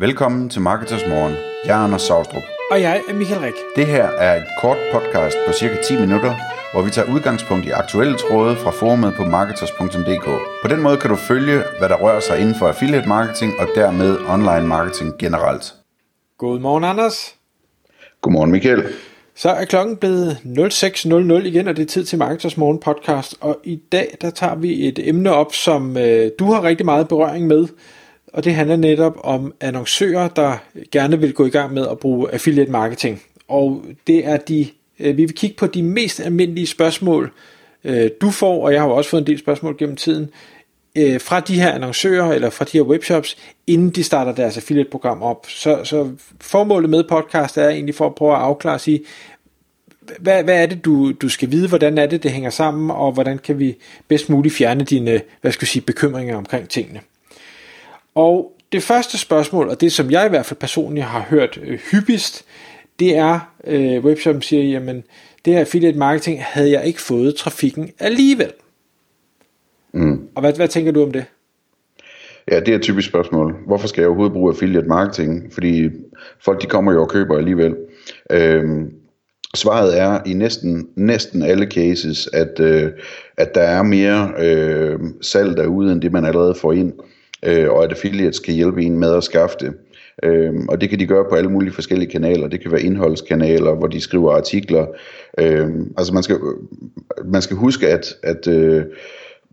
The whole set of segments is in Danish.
Velkommen til Marketers Morgen. Jeg er Anders Saustrup. Og jeg er Michael Rik. Det her er et kort podcast på cirka 10 minutter, hvor vi tager udgangspunkt i aktuelle tråde fra forumet på marketers.dk. På den måde kan du følge, hvad der rører sig inden for affiliate marketing og dermed online marketing generelt. Godmorgen, Anders. Godmorgen, Michael. Så er klokken blevet 06.00 igen, og det er tid til Marketers Morgen podcast. Og i dag, der tager vi et emne op, som øh, du har rigtig meget berøring med. Og det handler netop om annoncører, der gerne vil gå i gang med at bruge affiliate marketing. Og det er de, øh, vi vil kigge på de mest almindelige spørgsmål, øh, du får, og jeg har jo også fået en del spørgsmål gennem tiden, øh, fra de her annoncører eller fra de her webshops, inden de starter deres affiliate-program op. Så, så formålet med podcast er egentlig for at prøve at afklare og sige, hvad, hvad er det, du, du skal vide, hvordan er det, det hænger sammen, og hvordan kan vi bedst muligt fjerne dine hvad skal jeg sige, bekymringer omkring tingene. Og det første spørgsmål, og det som jeg i hvert fald personligt har hørt øh, hyppigst, det er, øh, webshoppen siger, jamen det her affiliate marketing havde jeg ikke fået trafikken alligevel. Mm. Og hvad, hvad tænker du om det? Ja, det er et typisk spørgsmål. Hvorfor skal jeg overhovedet bruge affiliate marketing? Fordi folk de kommer jo og køber alligevel. Øhm, svaret er i næsten, næsten alle cases, at, øh, at der er mere øh, salg derude, end det man allerede får ind øh, Øh, og at affiliates kan hjælpe en med at skaffe det. Øh, og det kan de gøre på alle mulige forskellige kanaler. Det kan være indholdskanaler, hvor de skriver artikler. Øh, altså man skal, man skal huske, at, at øh,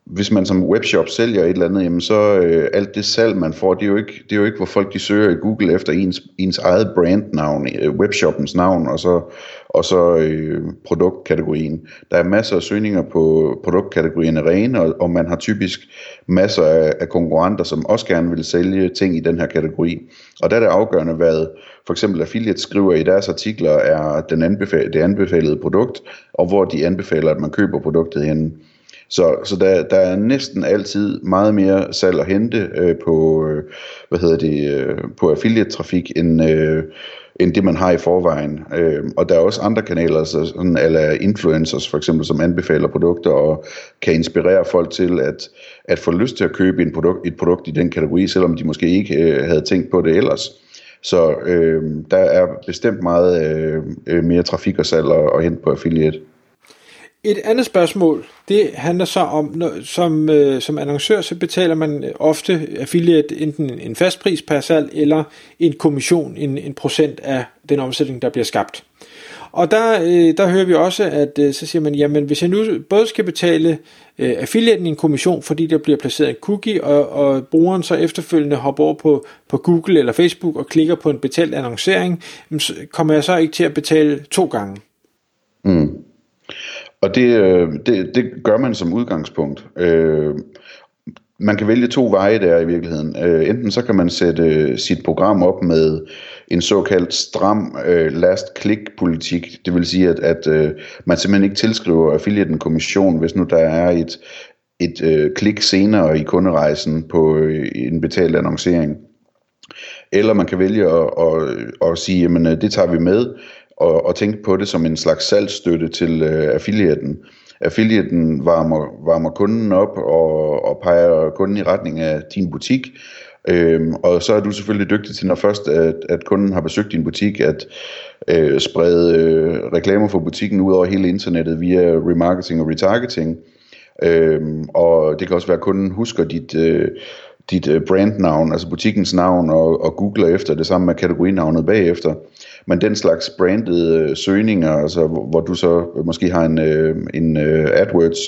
hvis man som webshop sælger et eller andet, jamen så øh, alt det salg, man får, det er, jo ikke, det er jo ikke, hvor folk de søger i Google efter ens, ens eget brandnavn, øh, webshoppens navn, og så, og så øh, produktkategorien. Der er masser af søgninger på produktkategorien rene, og, og man har typisk masser af, af konkurrenter, som også gerne vil sælge ting i den her kategori. Og der er det afgørende, hvad for eksempel affiliate skriver i deres artikler, er den anbefalede, det anbefalede produkt, og hvor de anbefaler, at man køber produktet henne. Så, så der, der er næsten altid meget mere salg at hente øh, på, øh, hvad hedder det, øh, på affiliate-trafik, end, øh, end det man har i forvejen. Øh, og der er også andre kanaler, så sådan alle influencers for eksempel, som anbefaler produkter og kan inspirere folk til at, at få lyst til at købe en produkt, et produkt i den kategori, selvom de måske ikke øh, havde tænkt på det ellers. Så øh, der er bestemt meget øh, øh mere trafik og salg at, at hente på affiliate. Et andet spørgsmål, det handler så om, når, som, øh, som annoncør, så betaler man øh, ofte affiliate enten en fast pris per salg, eller en kommission, en, en procent af den omsætning, der bliver skabt. Og der, øh, der hører vi også, at øh, så siger man, jamen hvis jeg nu både skal betale øh, affiliaten en kommission, fordi der bliver placeret en cookie, og, og brugeren så efterfølgende hopper over på, på Google eller Facebook og klikker på en betalt annoncering, så kommer jeg så ikke til at betale to gange. Mm. Og det, øh, det, det gør man som udgangspunkt. Øh, man kan vælge to veje der i virkeligheden. Øh, enten så kan man sætte øh, sit program op med en såkaldt stram øh, last click politik. Det vil sige, at, at øh, man simpelthen ikke tilskriver affiliate en kommission, hvis nu der er et, et klik senere i kunderejsen på en betalt annoncering. Eller man kan vælge at, at, at sige, at det tager vi med, og, og tænke på det som en slags salgsstøtte til øh, affiliaten. Affiliaten varmer, varmer kunden op og, og peger kunden i retning af din butik, Øhm, og så er du selvfølgelig dygtig til, når først at, at kunden har besøgt din butik, at øh, sprede øh, reklamer for butikken ud over hele internettet via remarketing og retargeting. Øhm, og det kan også være, at kunden husker dit, øh, dit øh, brandnavn, altså butikkens navn, og, og googler efter det samme med kategorinavnet bagefter. Men den slags brandede øh, søgninger, altså, hvor, hvor du så måske har en, øh, en øh, AdWords,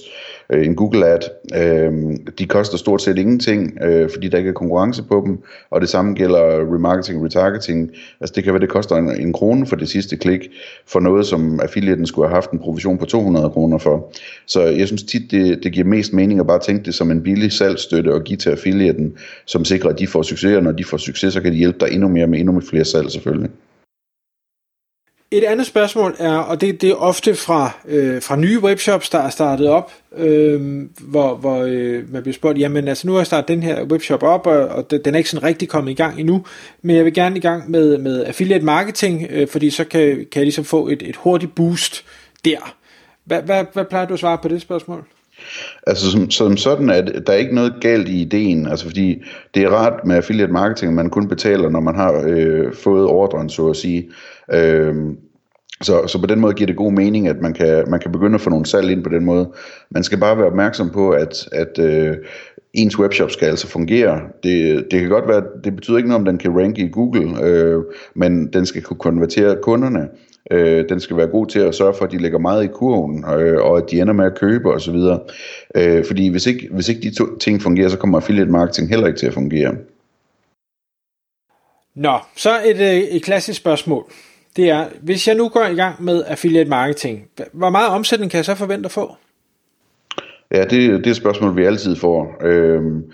øh, en Google Ad, øh, de koster stort set ingenting, øh, fordi der ikke er konkurrence på dem, og det samme gælder remarketing retargeting. Altså det kan være, det koster en, en krone for det sidste klik, for noget, som affiliaten skulle have haft en provision på 200 kroner for. Så jeg synes tit, det, det giver mest mening at bare tænke det som en billig salgsstøtte og give til affiliaten, som sikrer, at de får succes, og når de får succes, så kan de hjælpe dig endnu mere med endnu flere salg selvfølgelig. Et andet spørgsmål er, og det, det er ofte fra, øh, fra nye webshops, der er startet op, øh, hvor, hvor øh, man bliver spurgt, jamen altså nu har jeg startet den her webshop op, og, og den er ikke sådan rigtig kommet i gang endnu, men jeg vil gerne i gang med, med affiliate marketing, øh, fordi så kan, kan jeg ligesom få et, et hurtigt boost der. Hvad, hvad, hvad plejer du at svare på det spørgsmål? Altså som, som sådan at der er ikke noget galt i ideen, altså fordi det er rart med affiliate marketing, at man kun betaler, når man har øh, fået ordren, så at sige. Øh, så, så på den måde giver det god mening, at man kan, man kan begynde at få nogle salg ind på den måde. Man skal bare være opmærksom på, at, at øh, ens webshop skal altså fungere. Det, det kan godt være, det betyder ikke noget, om den kan ranke i Google, øh, men den skal kunne konvertere kunderne. Øh, den skal være god til at sørge for, at de lægger meget i kurven, øh, og at de ender med at købe osv. Øh, fordi hvis ikke, hvis ikke de to ting fungerer, så kommer affiliate marketing heller ikke til at fungere. Nå, så et, øh, et klassisk spørgsmål. Det er, hvis jeg nu går i gang med affiliate marketing, hvor meget omsætning kan jeg så forvente at få? Ja, det, det er et spørgsmål, vi altid får. Øhm,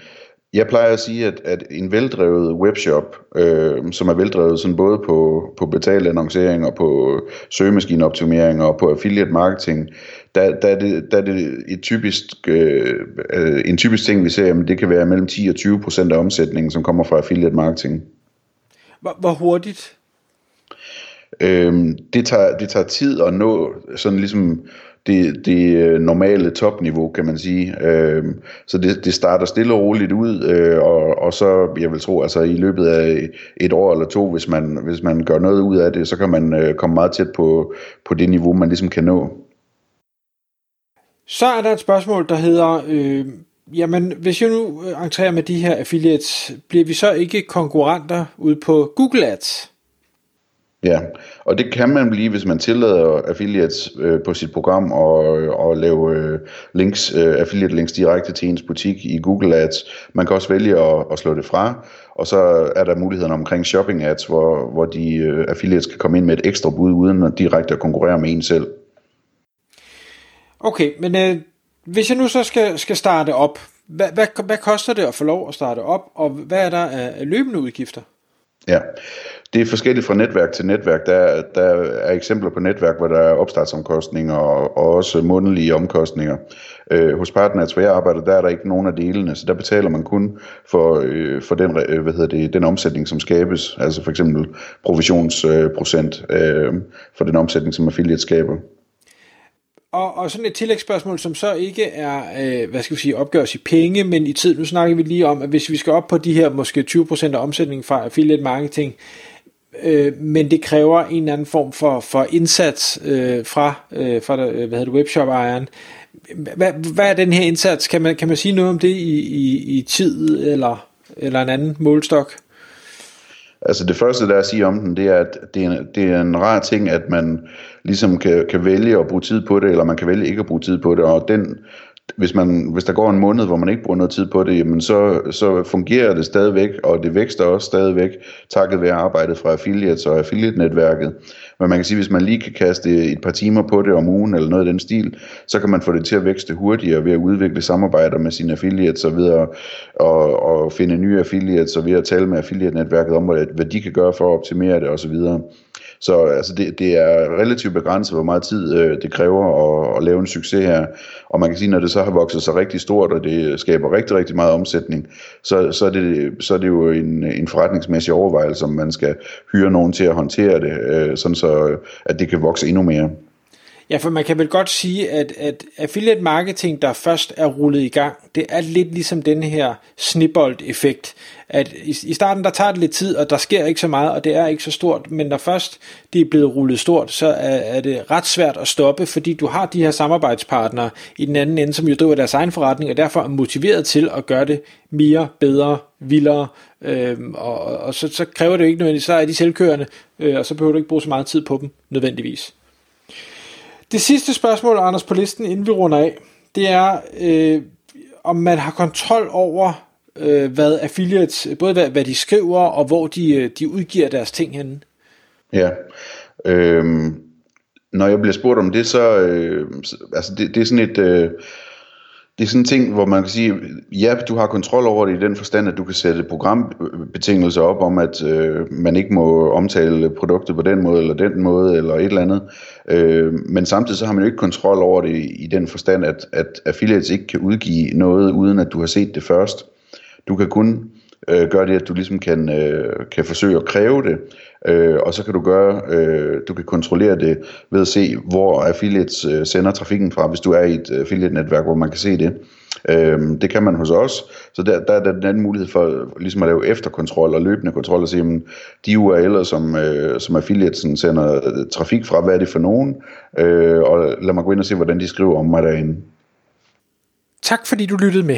jeg plejer at sige, at, at en veldrevet webshop, øh, som er veldrevet sådan både på, på betalt annoncering og på søgemaskineoptimering og på affiliate marketing, der, der, er, det, der er det et typisk, øh, en typisk ting, vi ser, at det kan være mellem 10 og 20 procent af omsætningen, som kommer fra affiliate marketing. Hvor, hvor hurtigt? Øhm, det, tager, det tager tid at nå sådan ligesom det, det øh, normale topniveau, kan man sige. Øh, så det, det starter stille og roligt ud, øh, og, og så, jeg vil tro, altså i løbet af et år eller to, hvis man, hvis man gør noget ud af det, så kan man øh, komme meget tæt på, på det niveau, man ligesom kan nå. Så er der et spørgsmål, der hedder, øh, jamen hvis jeg nu øh, entrerer med de her affiliates, bliver vi så ikke konkurrenter ud på Google Ads? Ja, og det kan man blive, hvis man tillader affiliates øh, på sit program og, øh, og lave øh, links, øh, affiliate links direkte til ens butik i Google Ads. Man kan også vælge at, at slå det fra, og så er der muligheden omkring shopping ads, hvor, hvor de øh, affiliates kan komme ind med et ekstra bud, uden at direkte at konkurrere med en selv. Okay, men øh, hvis jeg nu så skal, skal starte op, hvad, hvad, hvad koster det at få lov at starte op, og hvad er der af løbende udgifter? Ja, det er forskelligt fra netværk til netværk. Der, der er eksempler på netværk, hvor der er opstartsomkostninger og, og også månedlige omkostninger. Øh, hos Partners, altså, hvor jeg arbejder, der er der ikke nogen af delene, så der betaler man kun for, øh, for den, øh, hvad hedder det, den omsætning, som skabes, altså for eksempel provisionsprocent øh, øh, for den omsætning, som affiliate skaber. Og, og sådan et tillægsspørgsmål, som så ikke er, øh, hvad skal vi sige, opgøres i penge, men i tid, nu snakker vi lige om, at hvis vi skal op på de her måske 20% af omsætningen fra affiliate marketing, øh, men det kræver en eller anden form for, for indsats øh, fra, øh, fra øh, hvad hedder det, webshop-ejeren. Hvad, hvad er den her indsats? Kan man, kan man sige noget om det i, i, i tid eller, eller en anden målstok? Altså det første, der er at sige om den, det er, at det er, det er en rar ting, at man ligesom kan, kan vælge at bruge tid på det, eller man kan vælge ikke at bruge tid på det, og den, hvis, man, hvis der går en måned, hvor man ikke bruger noget tid på det, jamen så, så fungerer det stadigvæk, og det vækster også stadigvæk, takket være arbejdet fra affiliates og affiliate-netværket. Men man kan sige, hvis man lige kan kaste et par timer på det om ugen, eller noget i den stil, så kan man få det til at vækste hurtigere ved at udvikle samarbejder med sine affiliates, og ved at og, og finde nye affiliates, og ved at tale med affiliate-netværket om, hvad, hvad de kan gøre for at optimere det osv. Så altså, det, det er relativt begrænset, hvor meget tid øh, det kræver at, at lave en succes her. Og man kan sige, når det så har vokset sig rigtig stort, og det skaber rigtig, rigtig meget omsætning, så, så, er, det, så er det jo en, en forretningsmæssig overvejelse, om man skal hyre nogen til at håndtere det, øh, sådan så at det kan vokse endnu mere. Ja, for man kan vel godt sige, at, at affiliate marketing, der først er rullet i gang, det er lidt ligesom den her snibbold-effekt, at i, i starten der tager det lidt tid, og der sker ikke så meget, og det er ikke så stort, men når først det er blevet rullet stort, så er, er det ret svært at stoppe, fordi du har de her samarbejdspartnere i den anden ende, som jo driver deres egen forretning, og derfor er motiveret til at gøre det mere, bedre, vildere, øhm, og, og så, så kræver det jo ikke nødvendigvis, så er de selvkørende, øh, og så behøver du ikke bruge så meget tid på dem nødvendigvis. Det sidste spørgsmål, Anders, på listen, inden vi runder af, det er, øh, om man har kontrol over, øh, hvad affiliates, både hvad, hvad de skriver, og hvor de, øh, de udgiver deres ting henne. Ja, øh, når jeg bliver spurgt om det, så, øh, altså det, det er sådan et... Øh, det er sådan en ting, hvor man kan sige, ja, du har kontrol over det i den forstand, at du kan sætte programbetingelser op om, at øh, man ikke må omtale produktet på den måde, eller den måde, eller et eller andet. Øh, men samtidig så har man jo ikke kontrol over det i, i den forstand, at, at affiliates ikke kan udgive noget, uden at du har set det først. Du kan kun øh, gør det, at du ligesom kan, øh, kan forsøge at kræve det, øh, og så kan du gøre, øh, du kan kontrollere det ved at se, hvor affiliates øh, sender trafikken fra, hvis du er i et affiliate-netværk, hvor man kan se det. Øh, det kan man hos os, så der, der er der den anden mulighed for ligesom at lave efterkontrol og løbende kontrol og se, jamen, de URL'er, som, øh, som affiliatesen sender trafik fra, hvad er det for nogen, øh, og lad mig gå ind og se, hvordan de skriver om mig derinde. Tak fordi du lyttede med.